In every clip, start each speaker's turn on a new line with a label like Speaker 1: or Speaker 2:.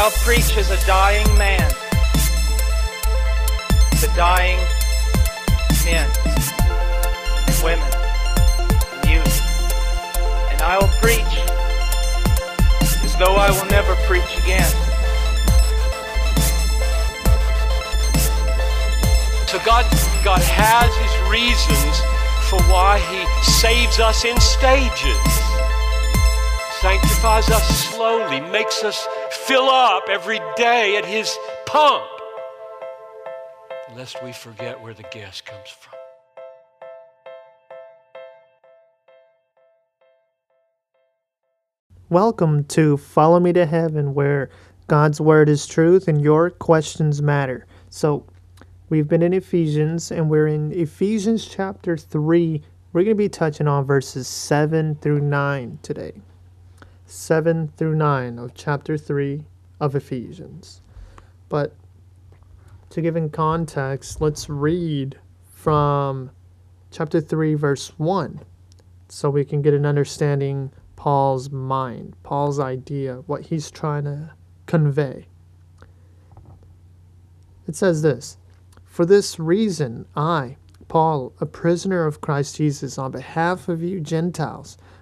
Speaker 1: I'll preach as a dying man to dying men, women, and youth. And I will preach as though I will never preach again.
Speaker 2: So God, God has His reasons for why He saves us in stages, sanctifies us slowly, makes us fill up every day at His pump, lest we forget where the gas comes from.
Speaker 3: Welcome to Follow Me to Heaven, where God's Word is truth and your questions matter. So, we've been in Ephesians, and we're in Ephesians chapter 3. We're going to be touching on verses 7 through 9 today. 7 through 9 of chapter 3 of Ephesians. But to give in context, let's read from chapter 3, verse 1, so we can get an understanding Paul's mind, Paul's idea, what he's trying to convey. It says this For this reason, I, Paul, a prisoner of Christ Jesus, on behalf of you Gentiles,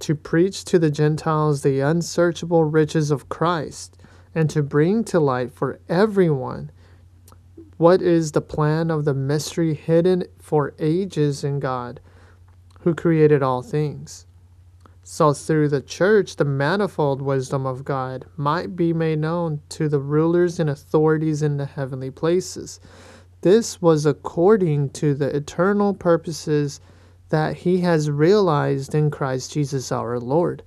Speaker 3: to preach to the Gentiles the unsearchable riches of Christ, and to bring to light for everyone what is the plan of the mystery hidden for ages in God, who created all things so through the church, the manifold wisdom of God might be made known to the rulers and authorities in the heavenly places. This was according to the eternal purposes that He has realized in Christ Jesus our Lord,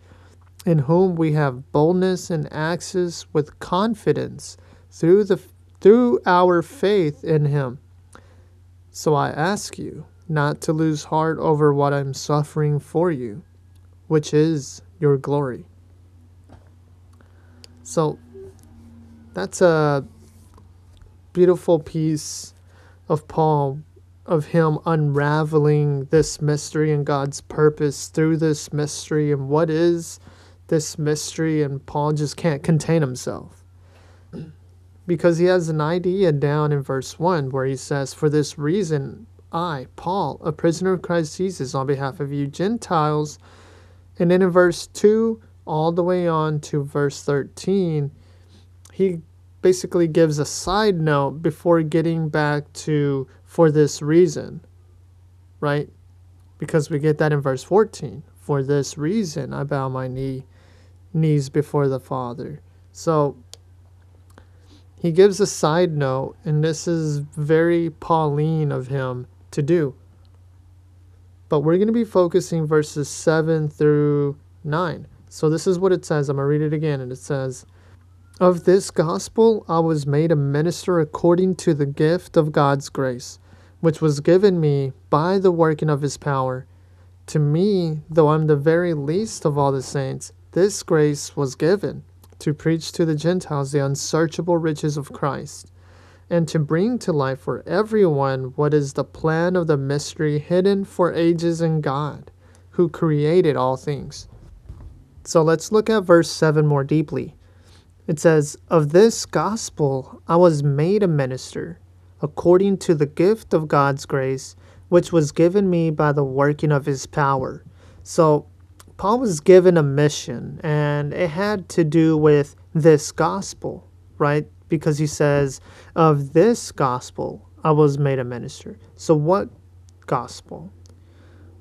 Speaker 3: in whom we have boldness and access with confidence through the through our faith in Him. So I ask you not to lose heart over what I'm suffering for you which is your glory. So that's a beautiful piece of Paul, of him unraveling this mystery and God's purpose through this mystery and what is this mystery. And Paul just can't contain himself because he has an idea down in verse 1 where he says, For this reason, I, Paul, a prisoner of Christ Jesus, on behalf of you Gentiles, and then in verse 2 all the way on to verse 13, he basically gives a side note before getting back to for this reason, right? Because we get that in verse 14. For this reason, I bow my knee, knees before the Father. So he gives a side note, and this is very Pauline of him to do. But we're going to be focusing verses 7 through 9. So this is what it says. I'm going to read it again. And it says, Of this gospel I was made a minister according to the gift of God's grace, which was given me by the working of his power. To me, though I'm the very least of all the saints, this grace was given to preach to the Gentiles the unsearchable riches of Christ and to bring to light for everyone what is the plan of the mystery hidden for ages in God, who created all things. So let's look at verse 7 more deeply. It says, Of this gospel I was made a minister, according to the gift of God's grace, which was given me by the working of his power. So Paul was given a mission, and it had to do with this gospel, right? because he says, Of this gospel I was made a minister. So, what gospel?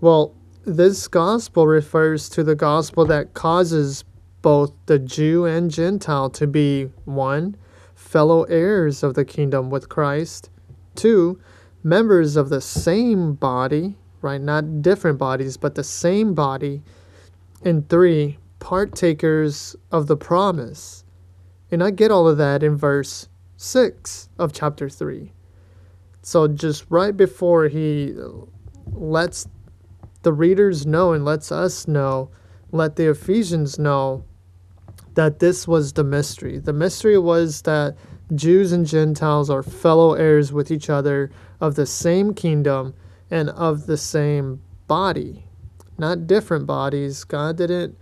Speaker 3: Well, this gospel refers to the gospel that causes both the Jew and Gentile to be one, fellow heirs of the kingdom with Christ, two, members of the same body, right? Not different bodies, but the same body, and three, partakers of the promise. And I get all of that in verse 6 of chapter 3. So just right before he lets the readers know and lets us know, let the Ephesians know that this was the mystery. The mystery was that Jews and Gentiles are fellow heirs with each other of the same kingdom and of the same body, not different bodies. God didn't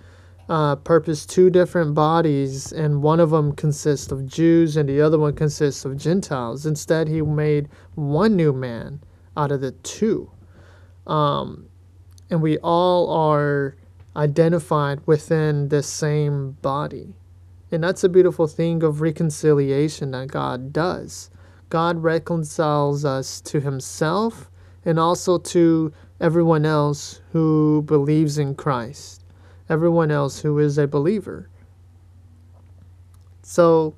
Speaker 3: uh, purpose two different bodies, and one of them consists of Jews and the other one consists of Gentiles. Instead, He made one new man out of the two. Um, and we all are identified within the same body. And that's a beautiful thing of reconciliation that God does. God reconciles us to Himself and also to everyone else who believes in Christ, everyone else who is a believer. So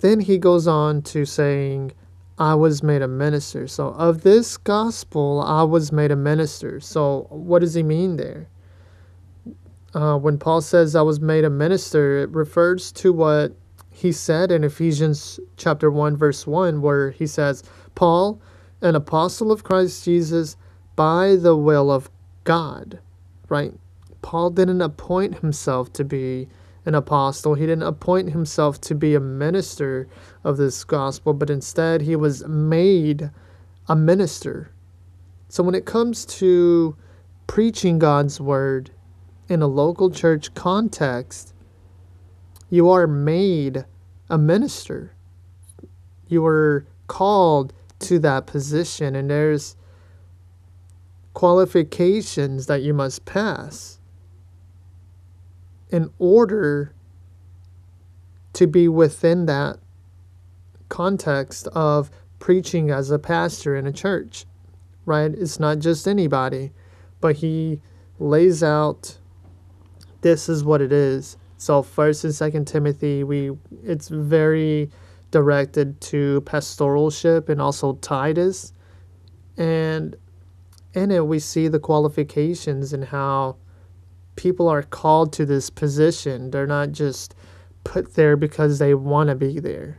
Speaker 3: then he goes on to saying, I was made a minister. So, of this gospel, I was made a minister. So, what does he mean there? Uh, when Paul says I was made a minister, it refers to what he said in Ephesians chapter 1, verse 1, where he says, Paul, an apostle of Christ Jesus, by the will of God, right? Paul didn't appoint himself to be an apostle. He didn't appoint himself to be a minister of this gospel, but instead he was made a minister. So when it comes to preaching God's word in a local church context, you are made a minister. You are called to that position, and there's qualifications that you must pass in order to be within that context of preaching as a pastor in a church, right? It's not just anybody, but he lays out this is what it is. So first and second Timothy, we it's very directed to pastoralship and also Titus. And in it we see the qualifications and how people are called to this position. They're not just put there because they want to be there,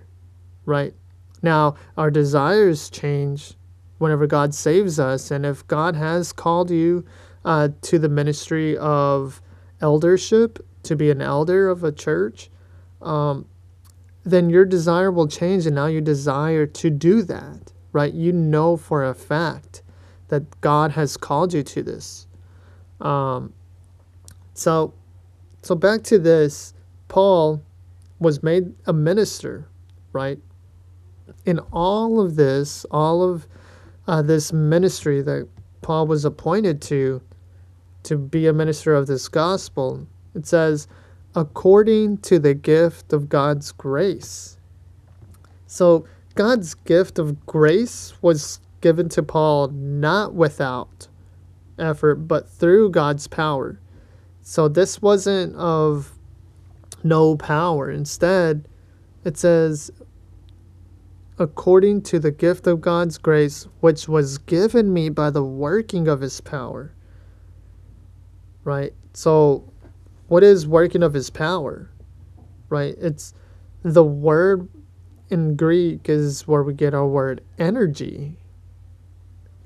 Speaker 3: right? Now, our desires change whenever God saves us. And if God has called you uh, to the ministry of eldership, to be an elder of a church, um, then your desire will change. And now you desire to do that, right? You know for a fact that God has called you to this. Um, so, so back to this, Paul was made a minister, right? In all of this, all of uh, this ministry that Paul was appointed to, to be a minister of this gospel, it says, according to the gift of God's grace. So, God's gift of grace was given to Paul not without effort, but through God's power. So this wasn't of no power. Instead, it says, according to the gift of God's grace, which was given me by the working of his power. Right? So, what is working of his power? Right? It's the word in Greek is where we get our word energy.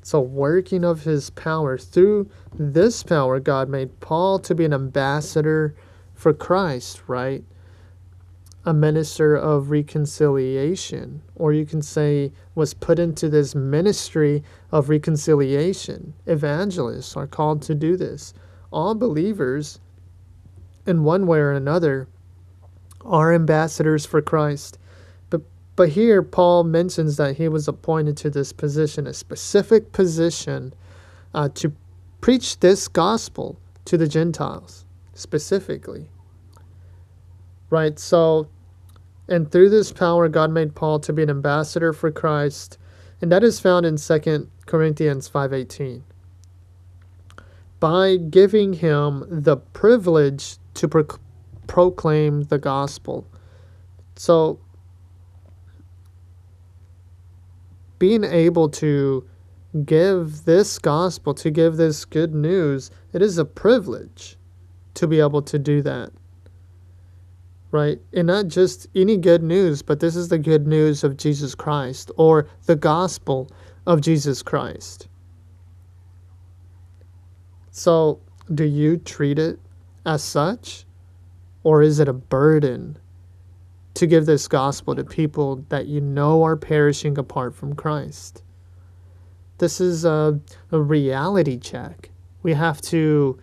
Speaker 3: So, working of his power, through this power, God made Paul to be an ambassador for Christ, right? A minister of reconciliation, or you can say, was put into this ministry of reconciliation. Evangelists are called to do this. All believers, in one way or another, are ambassadors for Christ. But but here, Paul mentions that he was appointed to this position, a specific position, uh, to preach this gospel to the Gentiles specifically. Right? So, And through this power, God made Paul to be an ambassador for Christ, and that is found in 2 Corinthians 5:18. By giving him the privilege to pro- proclaim the gospel. So being able to give this gospel, to give this good news, it is a privilege to be able to do that. Right? And not just any good news, but this is the good news of Jesus Christ or the gospel of Jesus Christ. So, do you treat it as such? Or is it a burden to give this gospel to people that you know are perishing apart from Christ? This is a, a reality check. We have to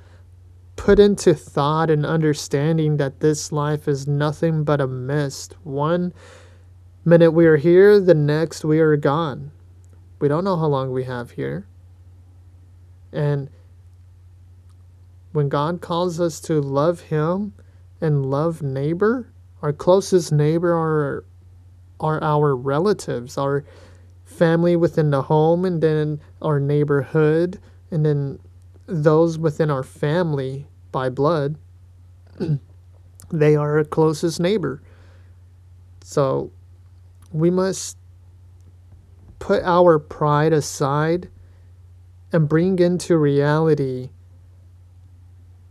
Speaker 3: put into thought and understanding that this life is nothing but a mist. One minute we are here, the next we are gone. We don't know how long we have here. And when God calls us to love Him and love neighbor, our closest neighbor are, are our relatives, our family within the home, and then our neighborhood, and then those within our family by blood. they are our closest neighbor. So we must put our pride aside and bring into reality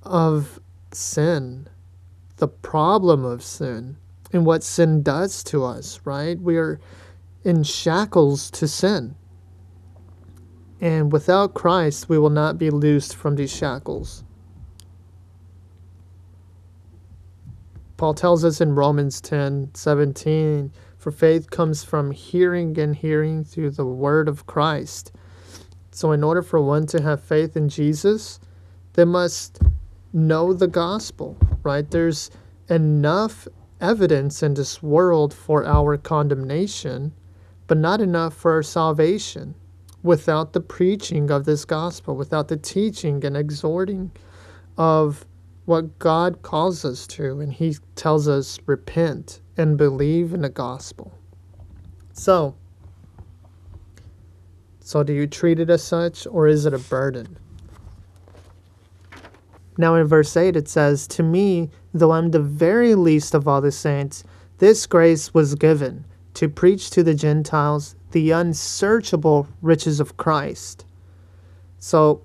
Speaker 3: of sin, the problem of sin, and what sin does to us, right? We are in shackles to sin. And without Christ, we will not be loosed from these shackles. Paul tells us in Romans 10 17, for faith comes from hearing and hearing through the word of Christ. So, in order for one to have faith in Jesus, they must know the gospel, right? There's enough evidence in this world for our condemnation, but not enough for our salvation without the preaching of this gospel, without the teaching and exhorting of what God calls us to. And He tells us, repent and believe in the gospel. So, so do you treat it as such, or is it a burden? Now, in verse 8, it says, To me, though I'm the very least of all the saints, this grace was given to preach to the Gentiles the unsearchable riches of Christ. So,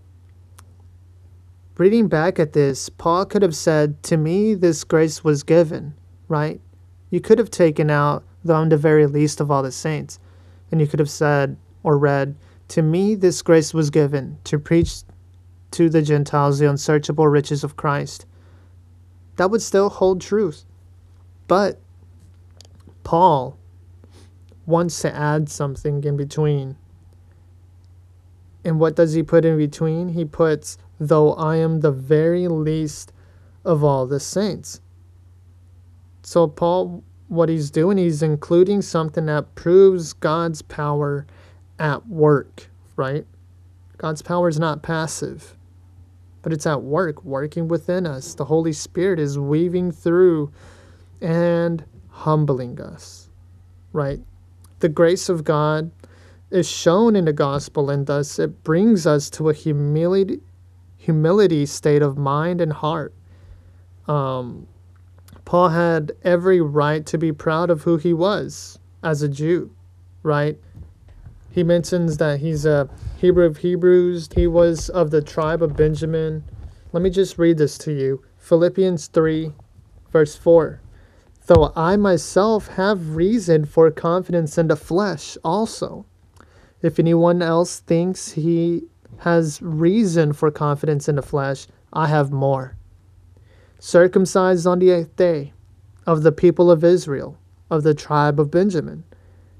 Speaker 3: reading back at this, Paul could have said, To me, this grace was given, right? You could have taken out, though I'm the very least of all the saints, and you could have said or read, To me, this grace was given to preach to the Gentiles the unsearchable riches of Christ. That would still hold truth. But Paul wants to add something in between. And what does he put in between? He puts, though I am the very least of all the saints. So, Paul, what he's doing, he's including something that proves God's power at work, right? God's power is not passive, but it's at work, working within us. The Holy Spirit is weaving through and humbling us, right? The grace of God is shown in the gospel, and thus it brings us to a humility, humility state of mind and heart. Um, Paul had every right to be proud of who he was as a Jew, right? He mentions that he's a Hebrew of Hebrews. He was of the tribe of Benjamin. Let me just read this to you Philippians 3, verse 4. Though I myself have reason for confidence in the flesh also. If anyone else thinks he has reason for confidence in the flesh, I have more circumcised on the eighth day, of the people of Israel, of the tribe of Benjamin,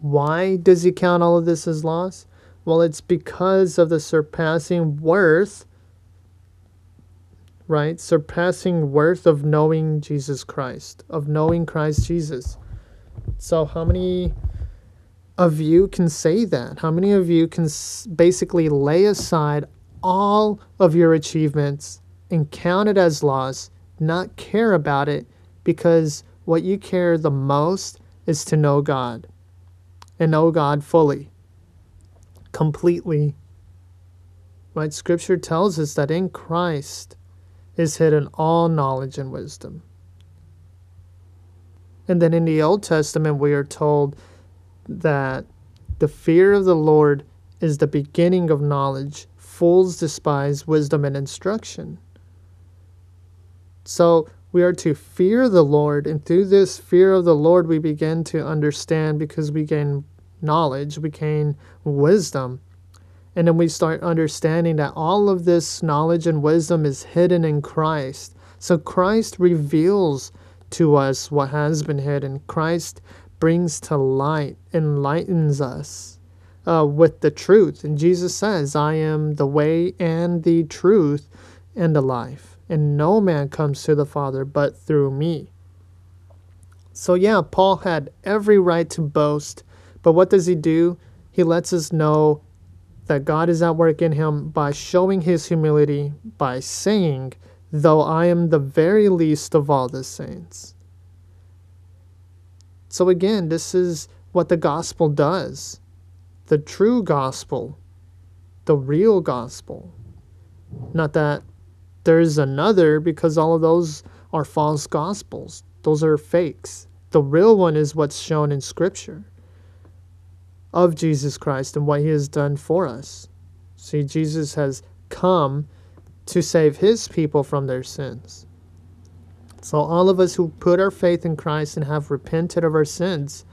Speaker 3: why does he count all of this as loss? Well, it's because of the surpassing worth, right? Surpassing worth of knowing Jesus Christ, of knowing Christ Jesus. So, how many of you can say that? How many of you can basically lay aside all of your achievements and count it as loss, not care about it, because what you care the most is to know God and know God fully, completely. Right? Scripture tells us that in Christ is hidden all knowledge and wisdom. And then in the Old Testament, we are told that the fear of the Lord is the beginning of knowledge. Fools despise wisdom and instruction. So we are to fear the Lord, and through this fear of the Lord, we begin to understand because we gain knowledge, we gain wisdom. And then we start understanding that all of this knowledge and wisdom is hidden in Christ. So Christ reveals to us what has been hidden. Christ brings to light, enlightens us uh, with the truth. And Jesus says, I am the way and the truth and the life. And no man comes to the Father but through me. So, yeah, Paul had every right to boast. But what does he do? He lets us know that God is at work in him by showing his humility, by saying, Though I am the very least of all the saints. So, again, this is what the gospel does the true gospel, the real gospel. Not that there's another, because all of those are false gospels, those are fakes. The real one is what's shown in Scripture of Jesus Christ and what he has done for us. See, Jesus has come to save his people from their sins. So, all of us who put our faith in Christ and have repented of our sins,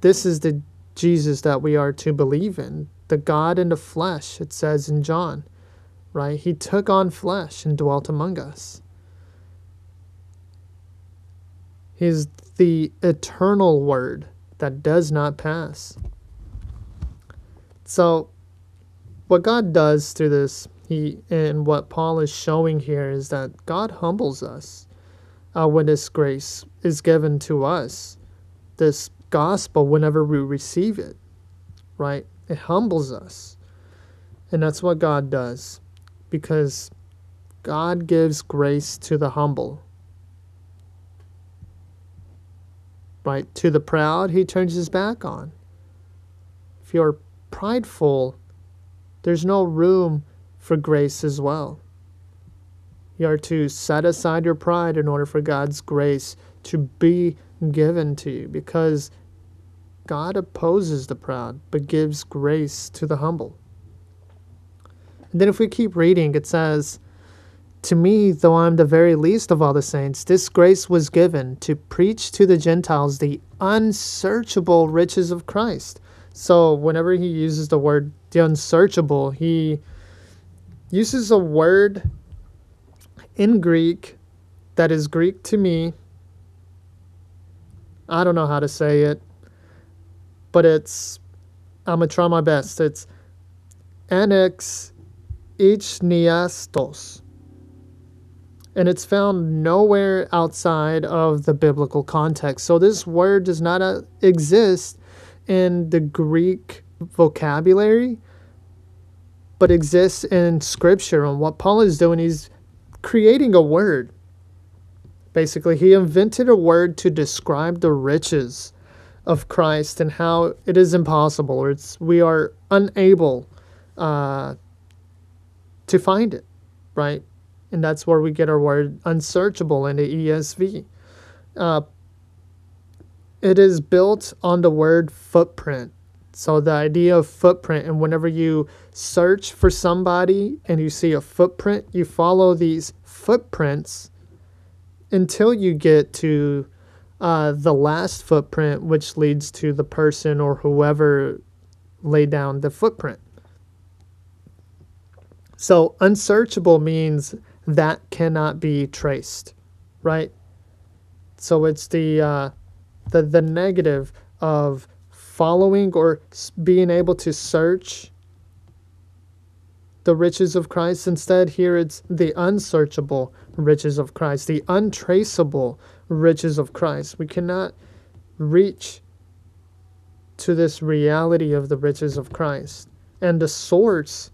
Speaker 3: this is the Jesus that we are to believe in. The God in the flesh, it says in John, right? He took on flesh and dwelt among us. He's the eternal word that does not pass. So, what God does through this he and what Paul is showing here is that God humbles us uh, when this grace is given to us. This gospel, whenever we receive it, right? It humbles us. And that's what God does because God gives grace to the humble. Right? To the proud, he turns his back on. If you're prideful, there's no room for grace as well. You are to set aside your pride in order for God's grace to be given to you because God opposes the proud but gives grace to the humble. And then if we keep reading, it says, To me, though I'm the very least of all the saints, this grace was given to preach to the Gentiles the unsearchable riches of Christ. So whenever he uses the word the unsearchable, he uses a word in Greek that is Greek to me. I don't know how to say it, but it's, I'm going to try my best. It's annex ichniastos. And it's found nowhere outside of the biblical context. So this word does not uh, exist in the Greek vocabulary but exists in Scripture. And what Paul is doing, he's creating a word. Basically, he invented a word to describe the riches of Christ and how it is impossible, or it's we are unable uh, to find it, right? And that's where we get our word unsearchable in the ESV. Uh, it is built on the word footprint. So the idea of footprint, and whenever you search for somebody and you see a footprint, you follow these footprints until you get to uh, the last footprint, which leads to the person or whoever laid down the footprint. So unsearchable means that cannot be traced, right? So it's the uh, the, the negative of following or being able to search the riches of Christ. Instead, here it's the unsearchable riches of Christ, the untraceable riches of Christ. We cannot reach to this reality of the riches of Christ. And the source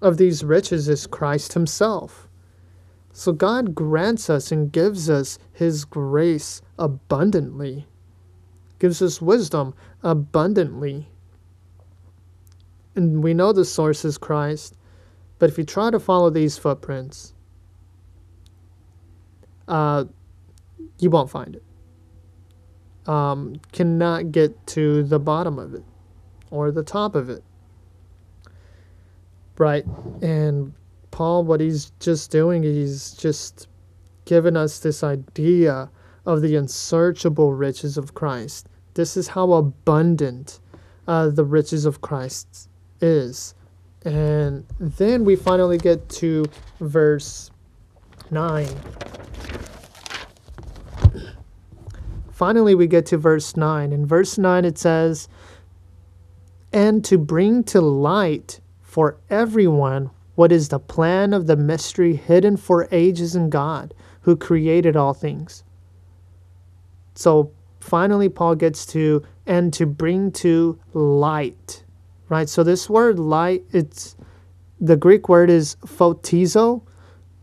Speaker 3: of these riches is Christ Himself. So God grants us and gives us His grace abundantly, gives us wisdom abundantly. And we know the source is Christ, but if you try to follow these footprints, uh, you won't find it. Um, cannot get to the bottom of it or the top of it. Right. And Paul, what he's just doing, he's just given us this idea of the unsearchable riches of Christ. This is how abundant uh, the riches of Christ is. And then we finally get to verse 9. Finally, we get to verse 9. In verse 9, it says, And to bring to light for everyone what is the plan of the mystery hidden for ages in God, who created all things. So finally, Paul gets to, and to bring to light, right? So this word light, it's the Greek word is photizo,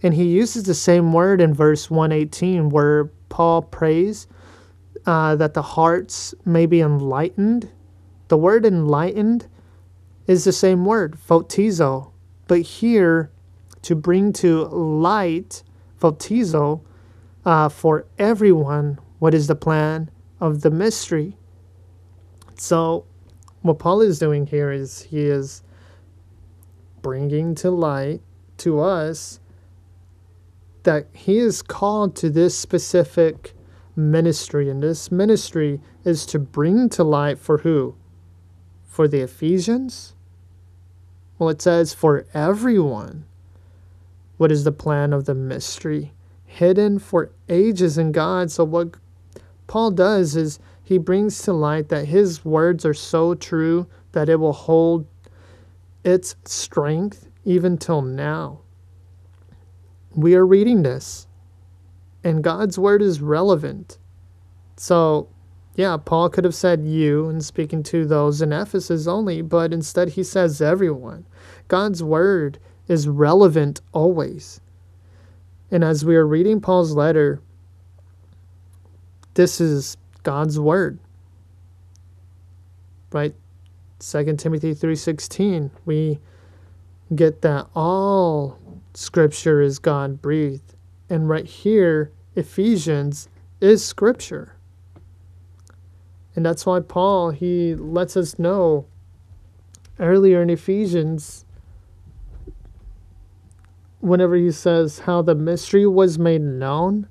Speaker 3: and he uses the same word in verse 118 where Paul prays uh, that the hearts may be enlightened. The word enlightened is the same word, photizo, but here to bring to light, photizo, uh, for everyone, what is the plan of the mystery. So, what Paul is doing here is he is bringing to light to us that he is called to this specific ministry, and this ministry is to bring to light for who? For the Ephesians? Well, it says for everyone. What is the plan of the mystery? Hidden for ages in God. So, what Paul does is he brings to light that his words are so true that it will hold its strength even till now. We are reading this, and God's word is relevant. So, yeah, Paul could have said you and speaking to those in Ephesus only, but instead he says everyone. God's word is relevant always. And as we are reading Paul's letter, this is God's word. Right? 2 Timothy 3:16, we get that all scripture is God breathed. And right here, Ephesians is scripture. And that's why Paul, he lets us know earlier in Ephesians, whenever he says how the mystery was made known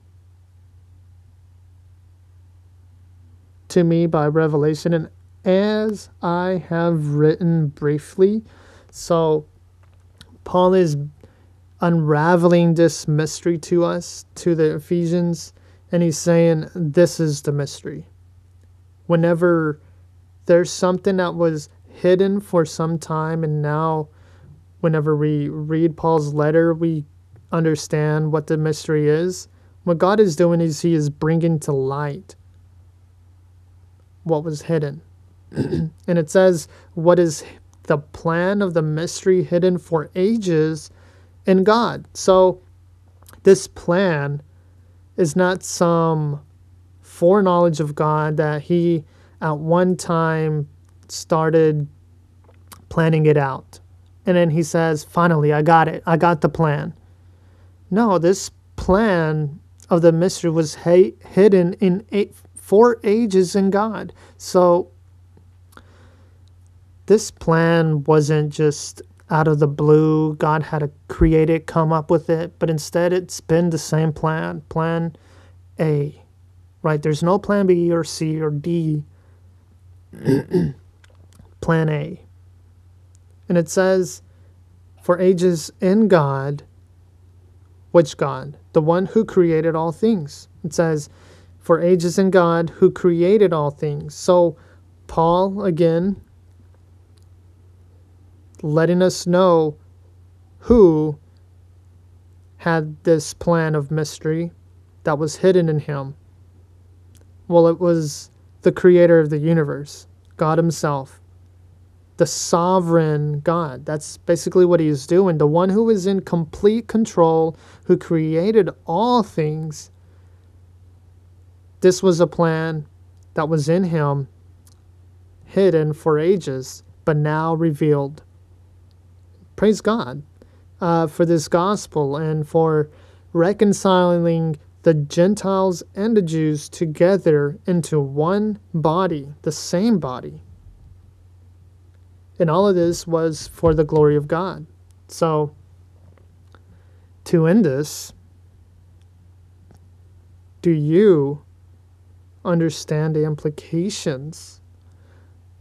Speaker 3: to me by revelation, and as I have written briefly. So, Paul is unraveling this mystery to us, to the Ephesians, and he's saying, This is the mystery whenever there's something that was hidden for some time and now whenever we read Paul's letter we understand what the mystery is. What God is doing is he is bringing to light what was hidden. And it says what is the plan of the mystery hidden for ages in God? So this plan is not some foreknowledge of God that he at one time started planning it out. And then he says, finally, I got it. I got the plan. No, this plan of the mystery was ha- hidden in eight, four ages in God. So this plan wasn't just out of the blue. God had to create it, come up with it, but instead it's been the same plan, plan A right? There's no plan B or C or D. plan A. And it says, for ages in God, which God? The one who created all things. It says, for ages in God who created all things. So, Paul, again, letting us know who had this plan of mystery that was hidden in him. Well, it was the creator of the universe, God Himself, the sovereign God. That's basically what He is doing. The one who is in complete control, who created all things. This was a plan that was in Him, hidden for ages, but now revealed. Praise God uh, for this gospel and for reconciling the Gentiles and the Jews together into one body, the same body. And all of this was for the glory of God. So, to end this, do you understand the implications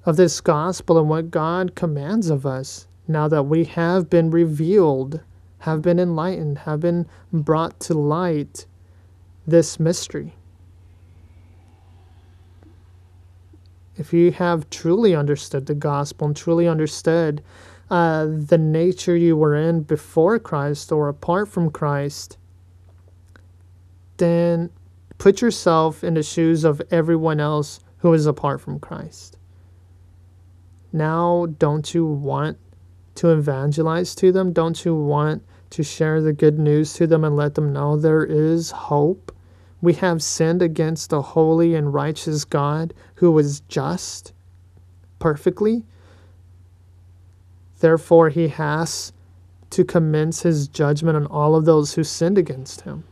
Speaker 3: of this gospel and what God commands of us now that we have been revealed, have been enlightened, have been brought to light this mystery. If you have truly understood the gospel and truly understood uh, the nature you were in before Christ or apart from Christ, then put yourself in the shoes of everyone else who is apart from Christ. Now, don't you want to evangelize to them? Don't you want to share the good news to them and let them know there is hope? We have sinned against a holy and righteous God who is just perfectly. Therefore, he has to commence his judgment on all of those who sinned against him.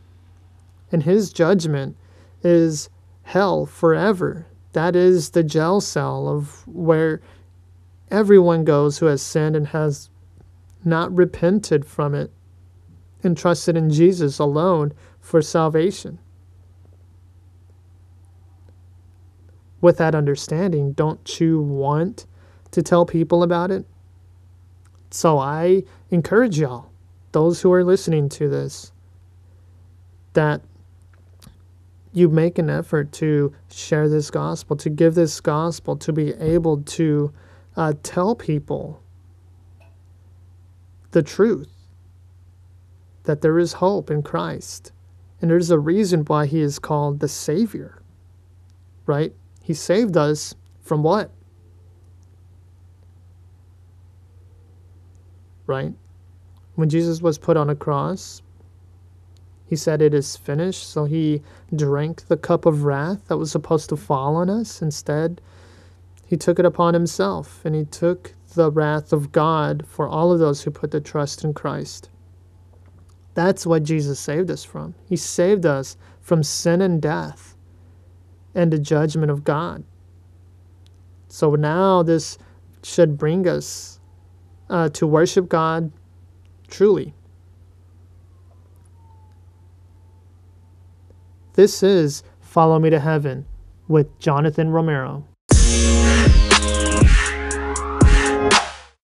Speaker 3: And his judgment is hell forever. That is the jail cell of where everyone goes who has sinned and has not repented from it and trusted in Jesus alone for salvation. With that understanding, don't you want to tell people about it? So I encourage y'all, those who are listening to this, that you make an effort to share this gospel, to give this gospel, to be able to uh, tell people the truth that there is hope in Christ. And there's a reason why he is called the Savior, right? He saved us from what? Right? When Jesus was put on a cross, he said, It is finished. So he drank the cup of wrath that was supposed to fall on us. Instead, he took it upon himself, and he took the wrath of God for all of those who put their trust in Christ. That's what Jesus saved us from. He saved us from sin and death and the judgment of God. So now this should bring us uh, to worship God truly. This is Follow Me to Heaven with Jonathan Romero.